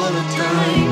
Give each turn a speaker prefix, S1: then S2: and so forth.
S1: all the time.